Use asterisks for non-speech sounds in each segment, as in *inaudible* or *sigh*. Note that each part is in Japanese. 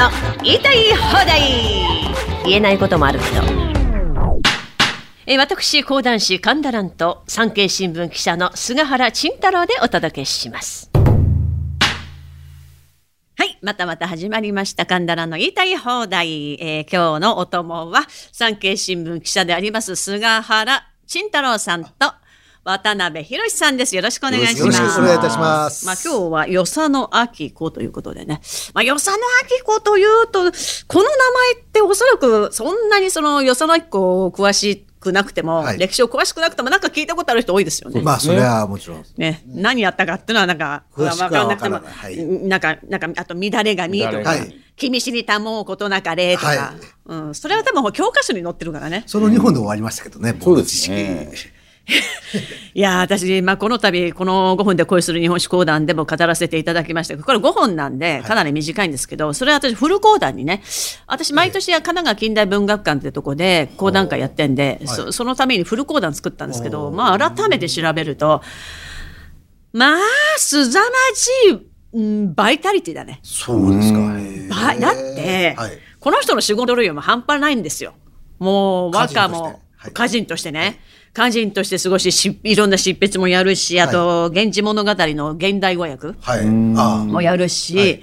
の言いたい放題言えないこともあるけどえ私講談師神田蘭と産経新聞記者の菅原慎太郎でお届けしますはい。またまた始まりました。神田蘭の言いたい放題。えー今日のお供は、産経新聞記者であります、菅原慎太郎さんと、渡辺博さんです。よろしくお願いします。よろしくお願いいたします。まあ今日は、与謝野明子ということでね。まあ与謝野明子というと、この名前っておそらく、そんなにその与謝野明子を詳しくなくても、はい。歴史を詳しくなくても、なんか聞いたことある人多いですよね。まあ、それはもちろん。ね、何やったかっていうのはなんか、わかんなくても、はいなんか、なんか、あと、乱れが見とか、君死にたもうことなかれとか、はい。うん、それは多分教科書に載ってるからね。その2本で終わりましたけどね、そうですね *laughs* いやー、私、まあ、この度、この5分で恋する日本史講談でも語らせていただきました。けど、これ5本なんで、かなり短いんですけど、それは私、フル講談にね、私、毎年、神奈川近代文学館ってとこで講談会やってんで、そそのためにフル講談作ったんですけど、まあ、改めて調べると、まあ、すざまじい、うん、バイタリティだね。そうですか。ばだって、はい。この人の仕事量も半端ないんですよ。もう和歌もはい。歌人としてね。歌人としてすごいし、しいろんな執筆もやるし、あと、源氏物語の現代語訳はい。あもやるし、はい。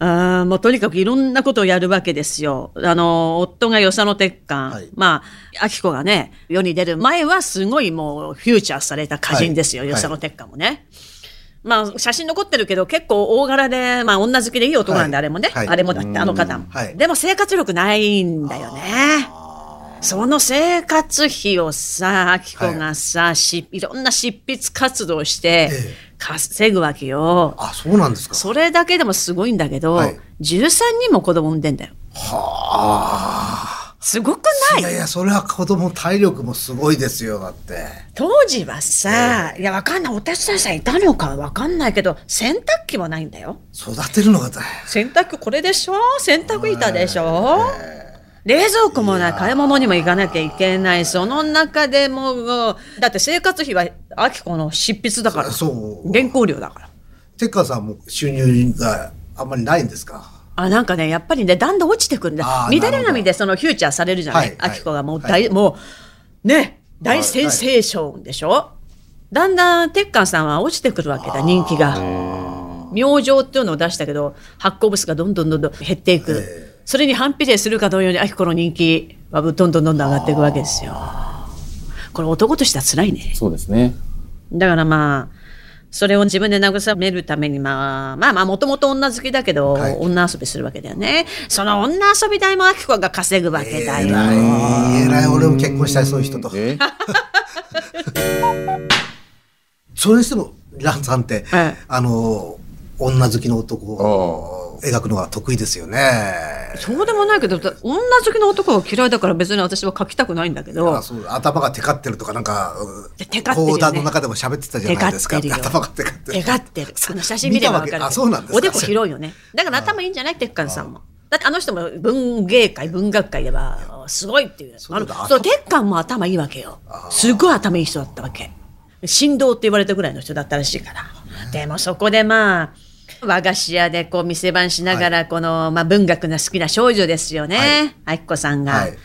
あーもうとにかくいろんなことをやるわけですよ。あの、夫が与謝野鉄幹、はい。まあ、明子がね、世に出る前はすごいもうフューチャーされた歌人ですよ、はい。与謝野鉄幹もね。まあ、写真残ってるけど、結構大柄で、まあ、女好きでいい男なんで、はい。あれもね、はい。あれもだって、あの方も。はい。でも生活力ないんだよね。その生活費をさ、明子がさ、しいろんな執筆活動してええ、稼ぐわけよ。あ、そうなんですか。それだけでもすごいんだけど、はい13人も子供産んでんだよ。はすごくあ。ない？いやいや、それは子供体力もすごいですよ、だって。当時はさ、いや、わかんない。お手伝いさんいたのかわかんないけど、洗濯機もないんだよ。育てるのが大変。洗濯機これでしょ？洗濯板でしょ？冷蔵庫もない。買い物にも行かなきゃいけない。その中でもう、だって生活費は、あきこの執筆だから。そう。原稿料だから。テッカーさんも収入があんまりないんですか？あ、なんかね、やっぱりね、だんだん落ちてくるんだ。乱れ髪でそのフューチャーされるじゃない？はいはいあきこがもう大、もう、ね、大センセーションでしょ、だんだん、鉄管さんは落ちてくるわけだ、人気が。明星っていうのを出したけど、発行部数がどんどんどんどん減っていく。それに反比例するか同様に、あきこの人気はどんどんどんどん上がっていくわけですよ。これ男としては辛いね。そうですね。だからまあ、それを自分で慰めるために、まあ、まあまあ、もともと女好きだけど、はい女遊びするわけだよね。その女遊び代もあきこが稼ぐわけだよ。えらい、えらい、俺も結婚したい、そういう人と。え？*laughs* それにしても、ランさんって、ええあの、女好きの男を描くのが得意ですよね。そうでもないけど、だ女好きの男が嫌いだから別に私は書きたくないんだけどあ、そう頭がテカってるとか、なんか、でテカってるよね講談の中でも喋ってたじゃないですか。テカってるよ頭がテカってる。描ってる。あの写真見ればわかるあそうなんですかおでこ広いよね。だから頭いいんじゃない？鉄管さんも。だってあの人も文芸界、文学界では、すごいっていう。あのそうだそう、鉄管も頭いいわけよ。すごい頭いい人だったわけ。振動って言われたぐらいの人だったらしいから。でもそこでまあ、和菓子屋でこう店番しながら、この、まあ文学が好きな少女ですよね。あきこさんが。はい。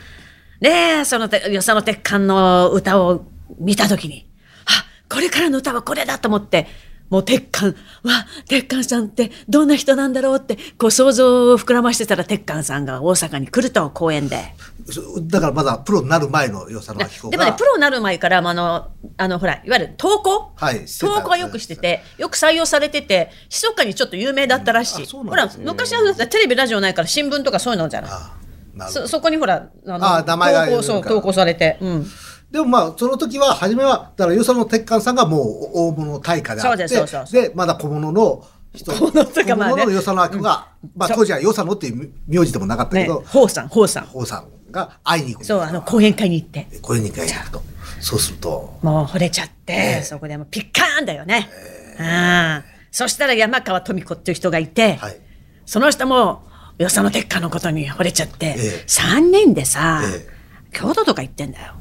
で、そのて、与謝野鉄管の歌を見たときに、あ、これからの歌はこれだと思って、もう鉄管、わ、鉄管さんってどんな人なんだろうって、こう想像を膨らましてたら鉄管さんが大阪に来ると、公演で。そだからまだプロになる前の与謝野明子が。でもね、プロになる前から、まああの、あの、ほら、いわゆる投稿？はい投稿はよくしてて、よく採用されてて、密かにちょっと有名だったらしい。うほらなんですね、昔はテレビ、ラジオないから新聞とかそういうのじゃない。あなるほどそ、そこにほら、あの、あ名前が投稿、そう、投稿されて。うん。でもまあ、その時は、初めは、だから、与謝野鉄幹さんがもう大物大家であって、そうでまだ小物の人、小物とかまあね小物の与謝野明子が、まあそう当時は与謝野っていう名字でもなかったけねど、、ほうさん、ほうさん。王さんが会いに行く。そう、あの、講演会に行って。これに会いに行くと。そうすると、もう惚れちゃって、ええそこでもうピッカーンだよね。うん。そしたら山川富子っていう人がいて、はい。その人も、よその鉄火のことに惚れちゃって、ええ3人でさ、え京都とか行ってんだよ。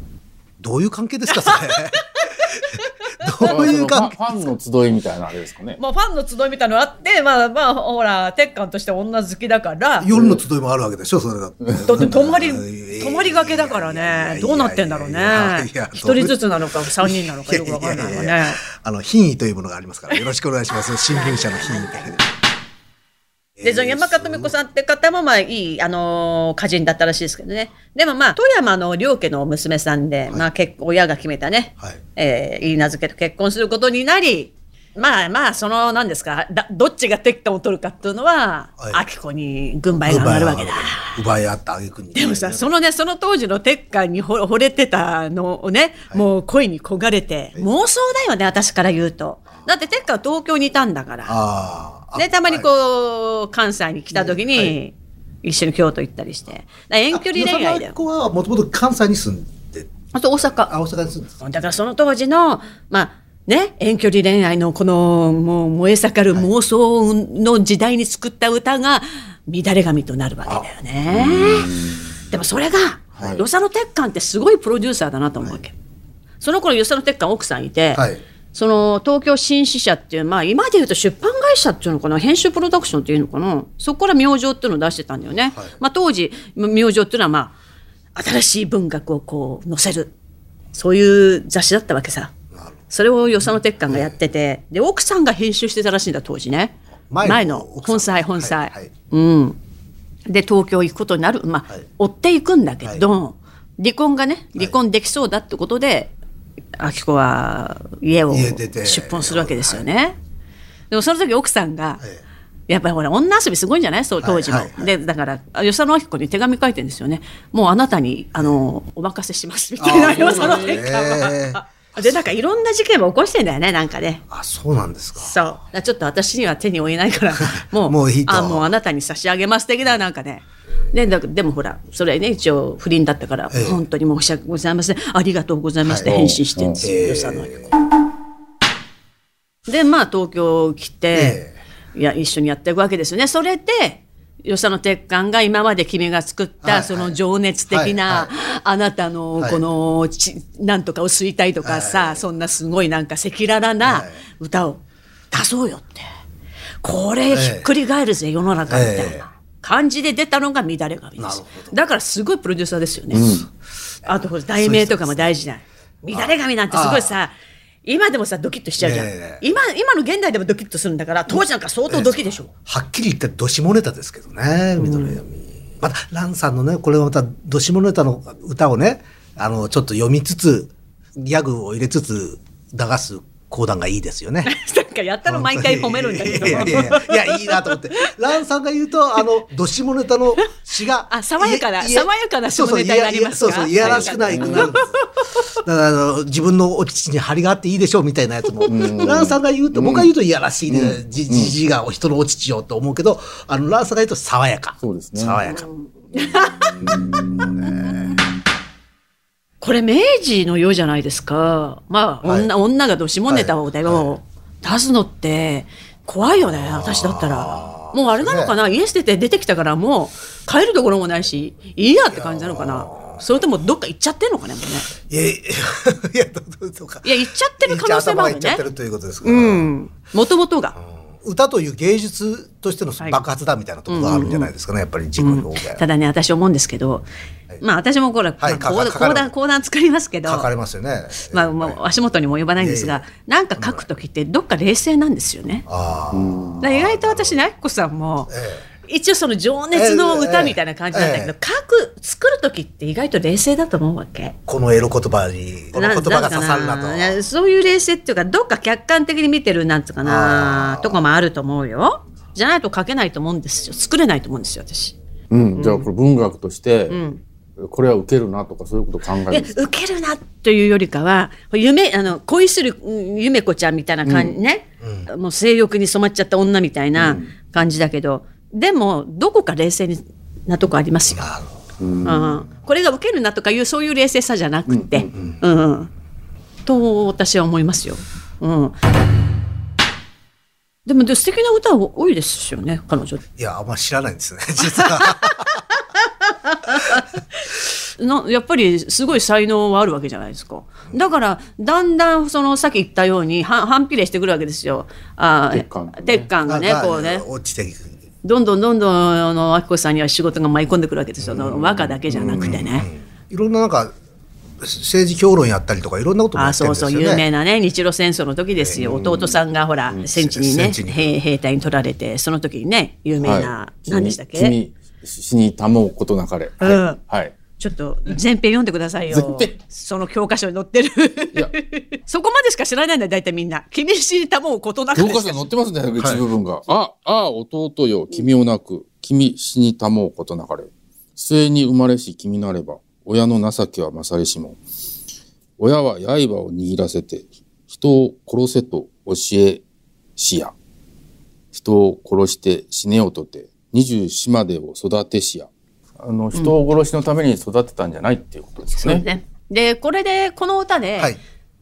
どういう関係ですか、それ？*laughs* そういう関係？ファンの集いみたいなあれですかね。まあファンの集いみたいなのあって、まあまあほら、鉄管として女好きだから、夜の集いもあるわけでしょ、それだって。だって泊まり、*laughs* え泊まりがけだから。ねどうなってんだろうねや。一人ずつなのか三人なのかよくわかんないわね。あの、品位というものがありますから、よろしくお願いします。新聞社の品位。で、その山形美子さんって方もまあいい、あのー歌人だったらしいですけどね。でもまあ、富山の両家の娘さんで、まあ結親が決めたね、はいえー、いい名付けと結婚することになり、まあまあ、その、何ですか、だどっちが鉄管を取るかっていうのは、はい明子に軍配が上がるわけだ。奪い合った挙句に。でもさ、そのね、その当時の鉄管にほ惚れてたのをね、もう恋に焦がれて、妄想だよね、私から言うと。だって鉄管は東京にいたんだから。ああ。で、たまにう。こう、関西に来た時に、一緒に京都行ったりして。遠距離恋愛だよ。子はもともと関西に住んで、あと大阪。あ、大阪に住んでた。だからその当時の、まあ、ね、遠距離恋愛のこの、もう燃え盛る妄想の時代に作った歌が、乱れ髪となるわけだよね。でもそれが、はい与謝野鉄管ってすごいプロデューサーだなと思うわけ。その頃与謝野鉄管奥さんいて、はいその東京新支社っていう、まあ今で言うと出版会社っていうのかな、編集プロダクションっていうのかな、そこから明星っていうのを出してたんだよね。はいまあ当時、明星っていうのはまあ、新しい文学をこう載せる、そういう雑誌だったわけさ。それを与謝野鉄管がやってて、で、奥さんが編集してたらしいんだ、当時ね。前の本妻、本妻。はいはいうん。で、東京行くことになる。まあ、はい追っていくんだけど、離婚がね、離婚できそうだってことで、明子は家を出奔するわけですよね。でもその時奥さんが、えやっぱりほら女遊びすごいんじゃない？そう当時も。はいはいはいでだから与謝野明子に手紙書いてるんですよね。もうあなたにあのお任せしますみたいなあー与謝野鉄管へは。でなんかいろんな事件も起こしてんだよねなんかね。あ、そうなんですか。そう。ちょっと私には手に負えないから、*laughs* もう、もういいとあ、もうあなたに差し上げます的な、なんかね。で、だでもほら、それね、一応不倫だったから、ええ本当に申し訳ございません。ありがとうございますってはい返信してるんですよ、うん与謝野明子で、まあ、東京来て、いや、一緒にやっていくわけですよね。それで、与謝野鉄管が今まで君が作っはいた、その情熱的な、あなたのはい。このち、なんとかを吸いたいとかさ、そんなすごいなんか赤裸々なはい。歌を出そうよって。これひっくり返るぜ、世の中みたいええ。な感じで出たのが乱れ髪です。だからすごいプロデューサーですよね。あと題名とかも大事な。乱れ髪なんてすごいさ、今でもさ、ドキッとしちゃうじゃん。ええ今、今の現代でもドキッとするんだから、当時なんか相当ドキでしょ。はっきり言ってどしもネタですけどね、緑闇。また、ランさんのね、これまた、どしもネタの歌をね、あの、ちょっと読みつつ、ギャグを入れつつ、流す講談がいいですよね。*laughs* なんかやったら毎回褒めるんだけど。いやいやいなと思って。ランさんが言うと、あの、*laughs* どしもネタの詩が。あ爽やかな爽やかな下ネタになりますか？そうそう、いやらしくない。だからあの、自分のお乳に張りがあっていいでしょうみたいなやつも、ランさんが言うと、僕が言うといやらしいね、じじじが人のお乳をと思うけど、あの、ランさんが言うと爽やか。そうですね爽やか。*laughs* これ明治の世じゃないですか。まあ、はい女女がどしもネタをだよ、出すのって怖いよね、私だったら。もうあれなのかな、家捨てて出てきたからもう帰るところもないし、いいやって感じなのかな？それともどっか行っちゃってんのかね、もうね。いやいや、どうか。いや、行っちゃってる可能性もあるね頭がいっちゃって。るということですから。うん。もともとが。歌という芸術としてのはい。爆発だみたいなところがあるんじゃないですかね、やっぱり軸の方が。ただね、私思うんですけど、まあ私もこれ、はい。まあ講談講談、作りますけど、書かれますよね。まあ、まあ、足元にも及ばないんですが、なんか書くときってどっか冷静なんですよね。ああ。だから意外と私ね、あきこさんも、え一応その情熱の歌みたいな感じなんだけど、え書く、作る時って意外と冷静だと思うわけ。このエロ言葉に、この言葉が刺さるなと。そういう冷静っていうか、どっか客観的に見てるなんつうかなとかもあると思うよ。じゃないと書けないと思うんですよ。作れないと思うんですよ、私。うん、じゃあこれ文学として、んこれは受けるなとかそういうこと考える？んですか受けるなというよりかは夢あの恋するうん夢子ちゃんみたいな感じ、ね、もう性欲に染まっちゃった女みたいな感じだけど、でもどこか冷静なとこありますよ。なるほうんこれが受けるなとかいうそういう冷静さじゃなくて、うんと私は思いますよ。うんでもで素敵な歌は多いですよね彼女。どいや、あんま知らないんですね、*laughs* 実は。*laughs* なやっぱりすごい才能はあるわけじゃないですか。だから、だんだん、その、さっき言ったように、は反比例してくるわけですよ。あー鉄管がね鉄管がね、こうね。落ちていく。どんどんどんどん、あの、明子さんには仕事が舞い込んでくるわけですよ。和歌だけじゃなくてね。いろんななんか政治評論やったりとかいろんなこともやあってるそうんですよね。そう有名なね日露戦争の時ですよ、弟さんがほら戦地にね兵兵隊に取られてその時にね有名な、何でしたっけ？君、死にたもうことなかれ。はい。ちょっと前編読んでくださいよ前編？その教科書に載ってるいや、*laughs* そこまでしか知らないんだよ大体みんな君死にたもうことなく教科書に載ってますね、一部分が。あ、あ、弟よ、君をなく、君死にたもうことなかれ。末に生まれし君なれば、親の情けは勝りしも。親は刃を握らせて、人を殺せと教えしや。人を殺して死ねよとて、二十四までを育てしや。あの、人を殺しのために育てたんじゃないっていうことですね。そうね。でこれでこの歌で、はい。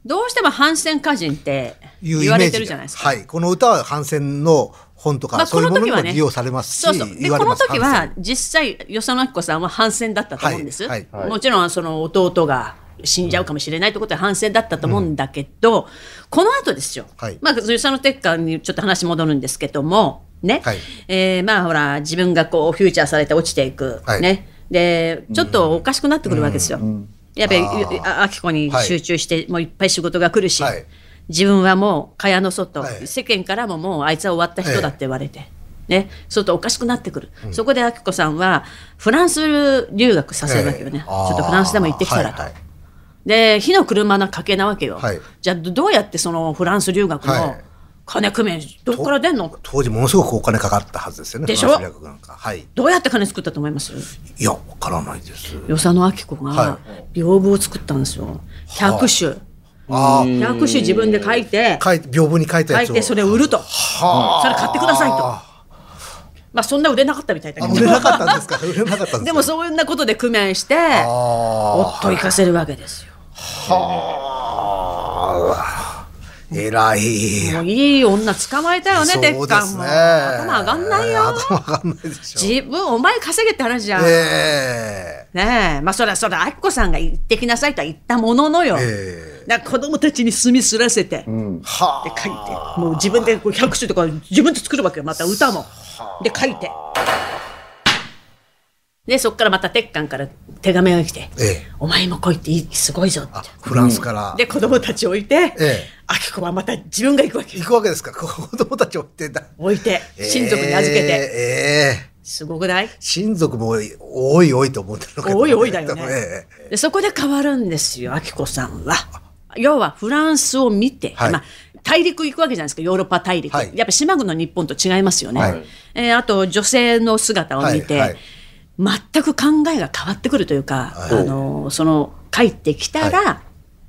どうしても反戦歌人って言われてるじゃないですか。はい。この歌は反戦の本とか、まあそういうものにこの時はねも利用されますし、そうそう。で言われます。この時は実際与謝野明子さんは反戦だったと思うんです、はい。はい。もちろんその弟が死んじゃうかもしれないということは反戦だったと思うんだけど、この後ですよ、はい。まあ与謝野鉄管にちょっと話戻るんですけどもね、はい。えーまあほら自分がこうフューチャーされて落ちていく、はい。ね。でちょっとおかしくなってくるわけですよ。やっぱりあー。あ明子に集中して、もういっぱい仕事が来るし、はい。自分はもう蚊帳の外、はい。世間からももうあいつは終わった人だって言われて、ね、そうとおかしくなってくる、そこで明子さんはフランス留学させるわけよね、ええ。ちょっとフランスでも行ってきたらと。はいはいで火の車の賭けなわけよ、はい。じゃあどうやってそのフランス留学のはい金工面どこから出んの？当時ものすごくお金かかったはずですよね。でしょ？はい。どうやって金作ったと思います？いや、わからないです。与謝野明子がは屏風を作ったんですよ。100種、あ。100種自分で書いて。あ、書いて、屏風に書いたやつを。書いてそれを売ると。はそれ買ってくださいと。まあそんな売れなかったみたいだあ。けど売れなかったんですか？*laughs* 売れなかったんですか？でもそんなことで工面してあ夫を行かせるわけですよ。あ。偉い。もういい女捕まえたよね、そう鉄ですね。管も。頭上がんないよ。*laughs* 頭上がんないでしょ。自分、お前稼げって話じゃん。えねえ。まあ、それは、それは、あきこさんが行ってきなさいとは言ったもののよ。ええだから子供たちに墨すらせて、うん。はで書いて、もう自分でこう100首とか自分で作るわけよ、また歌も。で、書いて。で、そこからまた鉄管から手紙が来て、ええ。お前も来いっていいすごいぞって。あ。フランスから。で、子供たち置いて、ええ。あきこはまた自分が行くわけよ行くわけですか？*laughs* 子供たちを追ってた。置いて、親族に預けて。ええ。ええすごくない？親族も多い多いと思ってるのかおいおいだよね。ええ。でそこで変わるんですよ、あきこさんは。要はフランスを見て、はい。まあ、大陸行くわけじゃないですか、ヨーロッパ大陸。はい。やっぱ島国の日本と違いますよね。はい。えーあと、女性の姿を見て、はいはい全く考えが変わってくるというか、はい。あのその帰ってきたら、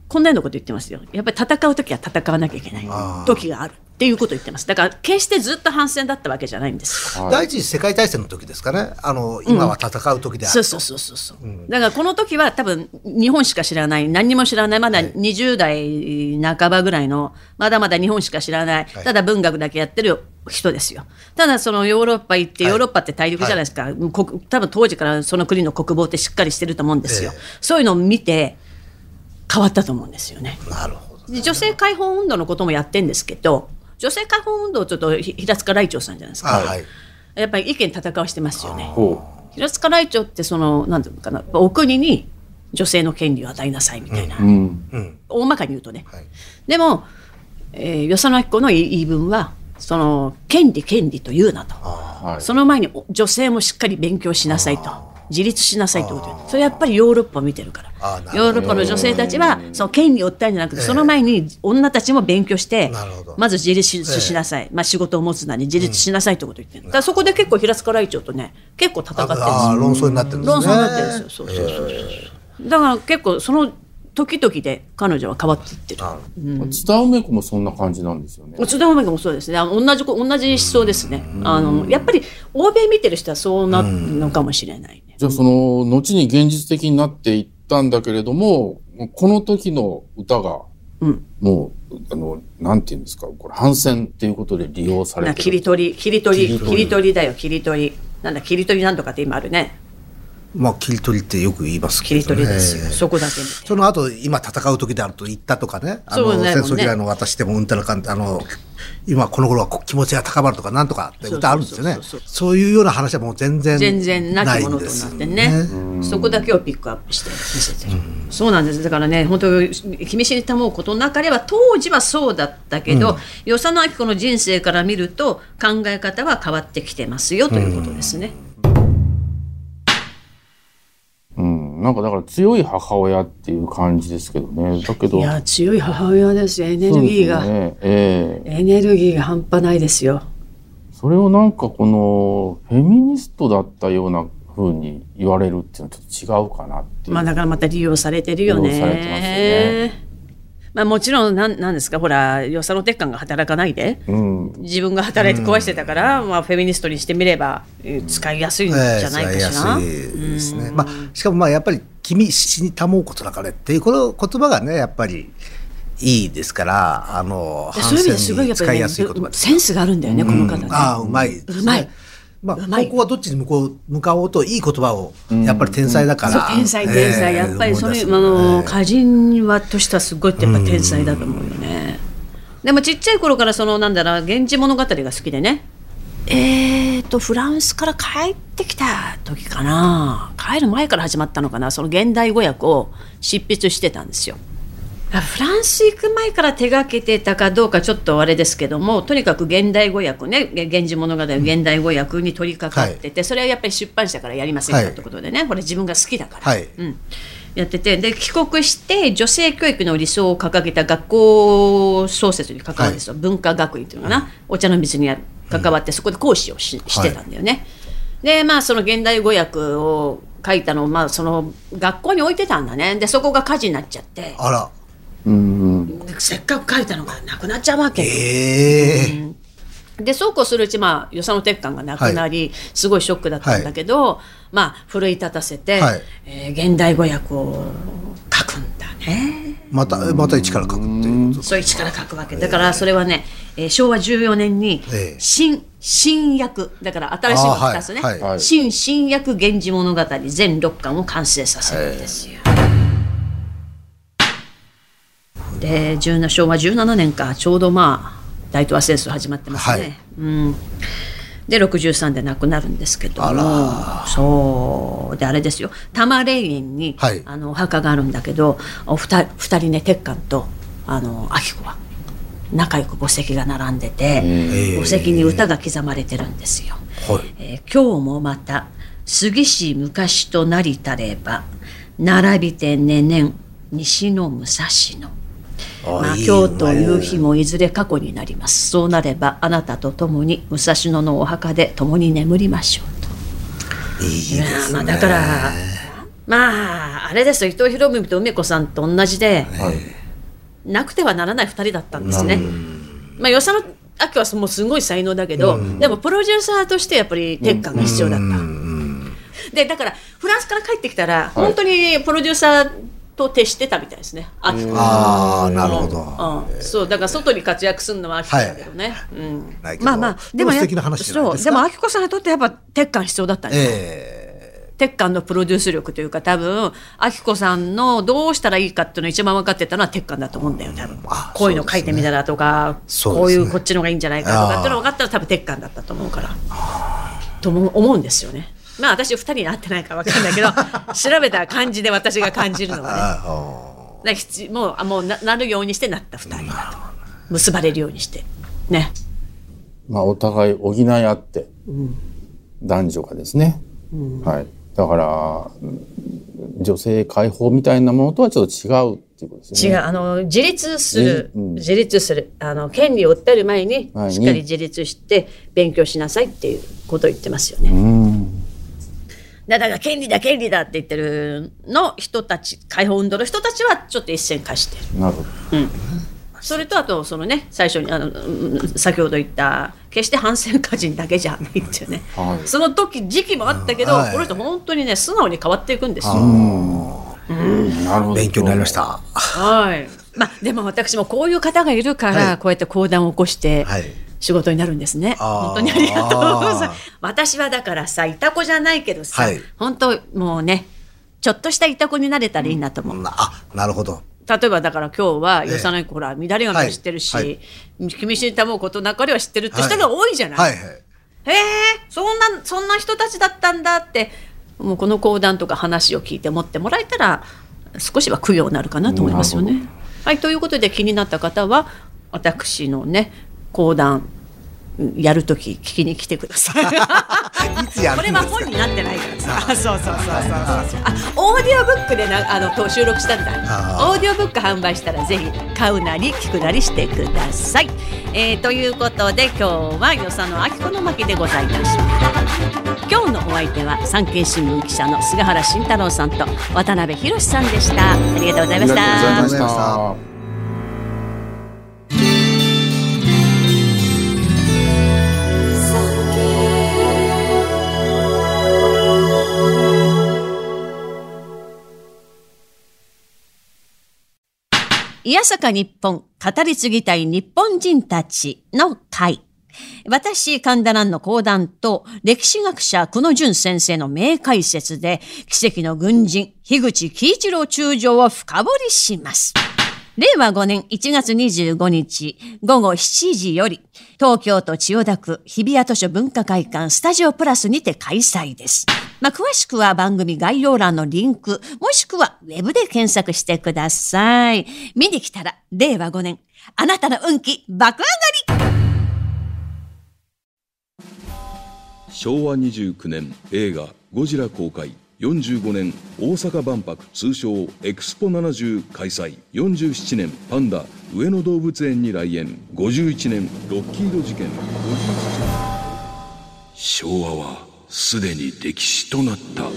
こんなようなこと言ってますよ。やっぱり戦う時は戦わなきゃいけない。時があるっていうことを言ってます。だから決してずっと反戦だったわけじゃないんです。よ。はい。第一次世界大戦の時ですかね。あの今は戦う時である。そうそうそうそうそう、だからこの時は多分日本しか知らない。何にも知らない。まだ20代半ばぐらいのまだまだ日本しか知らない、はい。ただ文学だけやってる人ですよ。ただそのヨーロッパ行ってはい。ヨーロッパって大陸じゃないですか、国多分当時からその国の国防ってしっかりしてると思うんですよ、ええ。そういうのを見て変わったと思うんですよね。なるほど。で女性解放運動のこともやってるんですけど女性解放運動ちょっとひ平塚来長さんじゃないですか、あはい。やっぱり意見戦わしてますよねほ平塚来長ってそのなんていうのかなお国に女性の権利を与えなさいみたいな、う。うん。うん。大まかに言うとね、はい。でも、えー、与謝野明子の言い分はその権利権利と言うなとはい。その前にお女性もしっかり勉強しなさいと自立しなさいってことでそれやっぱりヨーロッパを見てるからヨーロッパの女性たちはその権利を訴えるんじゃなくてその前に女たちも勉強してなるほどまず自立ししなさい、まあ、仕事を持つなり自立しなさいってことを言ってるだからそこで結構平塚来長とね結構戦ってるんですよ論争になってるんですね。論争になってるんですよ。そうそうそうそう。だから結構その時々で彼女は変わっていってる。なる津田梅子もそんな感じなんですよね。津田梅子もそうですね。あの同じこ同じ思想ですね。あのやっぱり欧米見てる人はそうなるのかもしれないね。じゃあその後に現実的になっていったんだけれども、この時の歌が、うんもう、あの、なんていうんですか、これ反戦っていうことで利用されなてる。切り取り切り取り切り取り切り取りだよ切り取り。なんだ切り取りなんとかって今あるね。まあ切り取りってよく言います切りけどね。取りですよ、そこだけに。その後、今戦う時であると言ったとかね、あの、ね戦争嫌いの私でもうんたらかんあの、今この頃はこ気持ちが高まるとかなんとかって歌あるんですよね。そういうような話はもう全然全然なきものとなってね。そこだけをピックアップして見せてる、そうなんです。だからね本当君死にたもうことなかれば当時はそうだったけど、与謝野明子の人生から見ると考え方は変わってきてますよということですね、なんかだから強い母親っていう感じですけどね。だけど。いや強い母親ですよエネルギーが、ね、ええエネルギーが半端ないですよそれをなんかこのフェミニストだったような風に言われるっていうのはちょっと違うかなっていう。まあだからまた利用されてるよね。利用されてますよねまあもちろんなんなんですか？ほら与謝野鉄管が働かないで。うん。自分が働いて壊してたから、まあフェミニストにしてみればえー使いやすいんじゃないかしら。まあ、しかもまあやっぱり「君死にたもうことなかれ」っていうこの言葉がねやっぱりいいですからあのでそういう意味ですごいやっぱり、ねセンスがあるんだよね、この方ね。ああうまいね。うまいまあ、うまい。高校はどっちに向こう向かおうといい言葉をやっぱり天才だから、そう天才天才、ええやっぱりそれ、あのええ。歌人はとしてはすごいやっぱ天才だと思うよね。でもちっちゃい頃からそのなんだろう源氏物語が好きでね。えーとフランスから帰ってきた時かな。帰る前から始まったのかな。その現代語訳を執筆してたんですよ。あフランス行く前から手がけてたかどうかちょっとあれですけどもとにかく現代語訳ね「源氏物語」の現代語訳に取り掛かってて、それはやっぱり出版社からやりませんかはい。ってことでね、これ自分が好きだから、はい。うん、やっててで帰国して女性教育の理想を掲げた学校創設に関わるんですよ、文化学院っていうのかな、お茶の水に関わってそこで講師をししてたんだよね。でまあその現代語訳を書いたのを、まあ、その学校に置いてたんだね。でそこが火事になっちゃって。あらうん。でせっかく書いたのがなくなっちゃうわけよ。ええでそうこうするうちまあ与謝野鉄管がなくなり、すごいショックだったんだけど、まあ奮い立たせて、はい。えー現代語訳を書くんだね。またまた一から書くっていうそういう力書くわけ。だからそれはね、えー昭和14年にええ。新新訳だから新しいの2つね、あーはい。はい。新新訳源氏物語全6巻を完成させるんですよ。で17昭和17年かちょうどまあ大東亜戦争始まってますね。はい。うん。で63で亡くなるんですけども。そう。であれですよ。多摩霊園に、はい。あのお墓があるんだけどお二人二人ね鉄管とあの明子は仲良く墓石が並んでて、墓石に歌が刻まれてるんですよ。はい。えー今日もまた杉氏昔となりたれば並びてねねん西の武蔵野まあ、いい今日という日もいずれ過去になります。そうなればあなたと共に武蔵野のお墓で共に眠りましょうと。いいですね。まあ、だからまああれですよ。伊藤博文と梅子さんと同じで、なくてはならない2人だったんですね。まあ、与謝野明はもうすごい才能だけど、でもプロデューサーとしてやっぱり鉄管が必要だった。でだからフランスから帰ってきたら、本当にプロデューサーと徹してたみたいですね。ああなるほど、うん、そうだから外に活躍するのはだけどね、うん。ないけど。まあまあでもそうですか。でも明子さんにとってやっぱ鉄管必要だったんですよえ鉄管のプロデュース力というか多分明子さんのどうしたらいいかっていうのを一番分かってたのは鉄管だと思うんだよ多分。あこういうの書いてみたらとか、こういうこっちのがいいんじゃないかとかっていうのが分かったら多分鉄管だったと思うから。と思う思うんですよねまあ私2人に会ってないから分かんないけど *laughs* 調べた感じで私が感じるのはね。もうあもうななるようにしてなった2人だと。結ばれるようにして。ね。まあ、お互い補い合って、男女がですね、はい。だから、うん女性解放みたいなものとはちょっと違うっていうことですよね。違う。あの自立する、うん。自立する。あの権利を訴える前に前に。しっかり自立して勉強しなさいっていうことを言ってますよね。うん。だから権利だ権利だって言ってるの人たち解放運動の人たちはちょっと一線化してる。なるほど。それとあとそのね最初にあのうん先ほど言った決して反戦歌人だけじゃないっていうね、はいその時時期もあったけど、はいこの人本当にね素直に変わっていくんですよ。なるほど。勉強になりましたはい。まあでも私もこういう方がいるから、はいこうやって講談を起こして、はい仕事になるんですね。本当にありがとうございます。私はだからさ、いた子じゃないけどさ、はい本当もうね、ちょっとしたいた子になれたらいいなと思う。なあなるほど例えばだから今日は、ええよさない子ほら、乱れ髪は知ってるし、はい君死にたもうことなかれは知ってるって人が多いじゃない。はいはいへえそんなそんな人たちだったんだってもうこの講談とか話を聞いて持ってもらえたら少しは供養になるかなと思いますよなね。はいということで気になった方は私のね講談やるとき聞きに来てください。いつやこれるんですか？は本になってないからさ。そうそうそうそうそう。あ、オーディオブックでなあのと収録したんだ。オーディオブック販売したらぜひ買うなり聞くなりしてください。えーということで今日は与謝野明子の巻でございました。今日のお相手は産経新聞記者の菅原慎太郎さんと渡辺博さんでした。ありがとうございましありがとうございた宮坂。日本語り継ぎたい日本人たちの会。私、神田蘭の講談と歴史学者久野淳先生の名解説で奇跡の軍人、樋口喜一郎中将を深掘りします。令和5年1月25日午後7時より東京都千代田区日比谷図書文化会館スタジオプラスにて開催です。まあ、詳しくは番組概要欄のリンク、もしくはウェブで検索してください。見に来たら令和5年、あなたの運気爆上がり昭和29年映画「ゴジラ」公開45年大阪万博通称エクスポ70開催47年パンダ上野動物園に来園51年ロッキード事件昭和はすでに歴史となった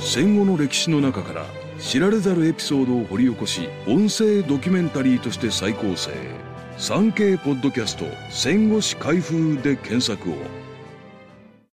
戦後の歴史の中から知られざるエピソードを掘り起こし音声ドキュメンタリーとして再構成。3K ポッドキャスト戦後史開封で検索を。